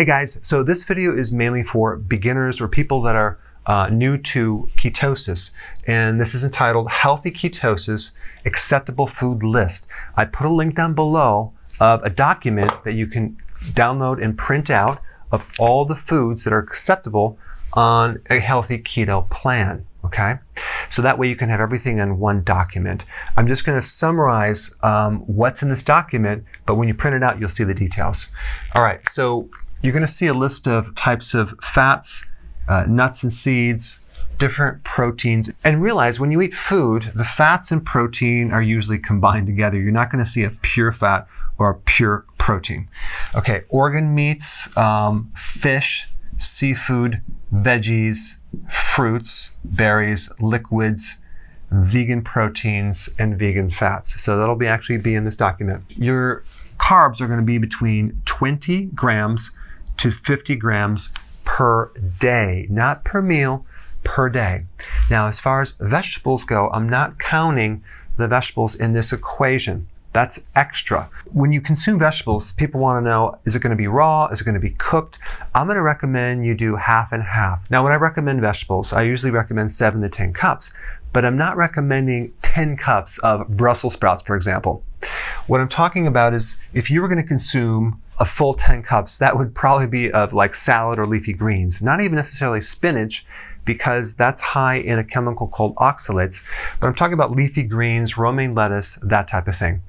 Hey guys, so this video is mainly for beginners or people that are uh, new to ketosis, and this is entitled Healthy Ketosis Acceptable Food List. I put a link down below of a document that you can download and print out of all the foods that are acceptable on a healthy keto plan. Okay, so that way you can have everything in one document. I'm just going to summarize um, what's in this document, but when you print it out, you'll see the details. All right, so you're going to see a list of types of fats, uh, nuts and seeds, different proteins, and realize when you eat food, the fats and protein are usually combined together. You're not going to see a pure fat or a pure protein. Okay, organ meats, um, fish, seafood, veggies, fruits, berries, liquids, vegan proteins, and vegan fats. So that'll be actually be in this document. Your carbs are going to be between 20 grams to 50 grams per day, not per meal, per day. Now, as far as vegetables go, I'm not counting the vegetables in this equation. That's extra. When you consume vegetables, people want to know is it going to be raw? Is it going to be cooked? I'm going to recommend you do half and half. Now, when I recommend vegetables, I usually recommend seven to 10 cups, but I'm not recommending 10 cups of Brussels sprouts, for example. What I'm talking about is if you were going to consume a full 10 cups, that would probably be of like salad or leafy greens, not even necessarily spinach, because that's high in a chemical called oxalates. But I'm talking about leafy greens, romaine lettuce, that type of thing.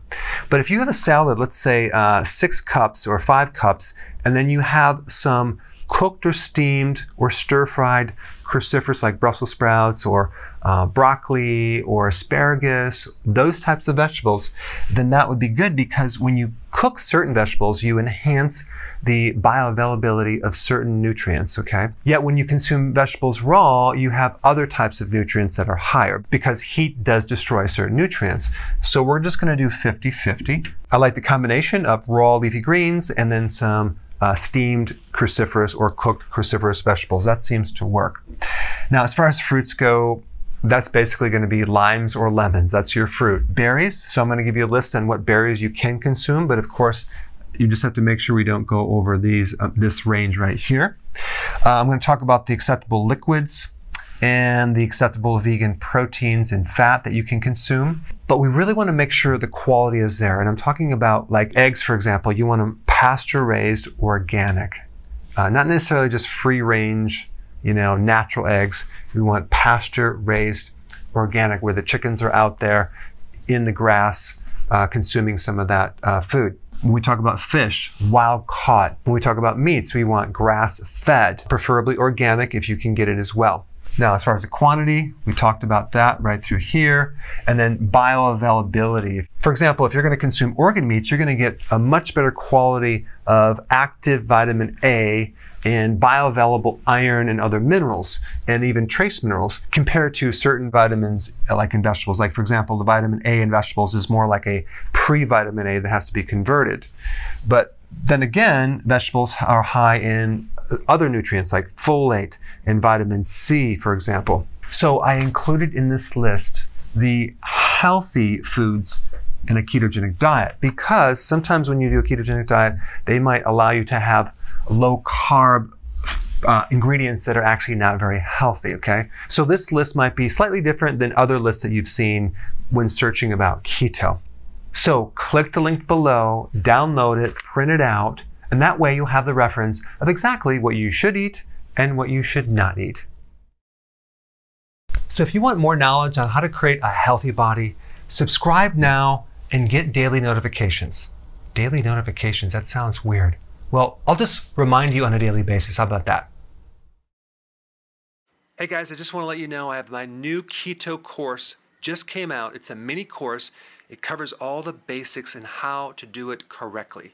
But if you have a salad, let's say uh, six cups or five cups, and then you have some cooked or steamed or stir fried cruciferous like Brussels sprouts or uh, broccoli or asparagus, those types of vegetables, then that would be good because when you cook certain vegetables, you enhance the bioavailability of certain nutrients, okay? Yet when you consume vegetables raw, you have other types of nutrients that are higher because heat does destroy certain nutrients. So we're just gonna do 50-50. I like the combination of raw leafy greens and then some uh, steamed cruciferous or cooked cruciferous vegetables. That seems to work. Now, as far as fruits go, that's basically going to be limes or lemons. That's your fruit. Berries. So I'm going to give you a list on what berries you can consume, but of course, you just have to make sure we don't go over these uh, this range right here. Uh, I'm going to talk about the acceptable liquids and the acceptable vegan proteins and fat that you can consume. But we really want to make sure the quality is there. And I'm talking about like eggs, for example. You want them pasture raised organic, uh, not necessarily just free range you know, natural eggs. We want pasture raised organic where the chickens are out there in the grass uh, consuming some of that uh, food. When we talk about fish, wild caught. When we talk about meats, we want grass fed, preferably organic if you can get it as well. Now, as far as the quantity, we talked about that right through here. And then bioavailability. For example, if you're going to consume organ meats, you're going to get a much better quality of active vitamin A and bioavailable iron and other minerals and even trace minerals compared to certain vitamins uh, like in vegetables. Like, for example, the vitamin A in vegetables is more like a pre vitamin A that has to be converted. But then again, vegetables are high in other nutrients like folate and vitamin C, for example. So I included in this list the healthy foods in a ketogenic diet because sometimes when you do a ketogenic diet, they might allow you to have low carb uh, ingredients that are actually not very healthy, okay? So this list might be slightly different than other lists that you've seen when searching about keto. So click the link below, download it, print it out, and that way you'll have the reference of exactly what you should eat and what you should not eat. So if you want more knowledge on how to create a healthy body, subscribe now and get daily notifications. Daily notifications, that sounds weird. Well, I'll just remind you on a daily basis. How about that? Hey guys, I just want to let you know I have my new keto course just came out. It's a mini course. It covers all the basics and how to do it correctly.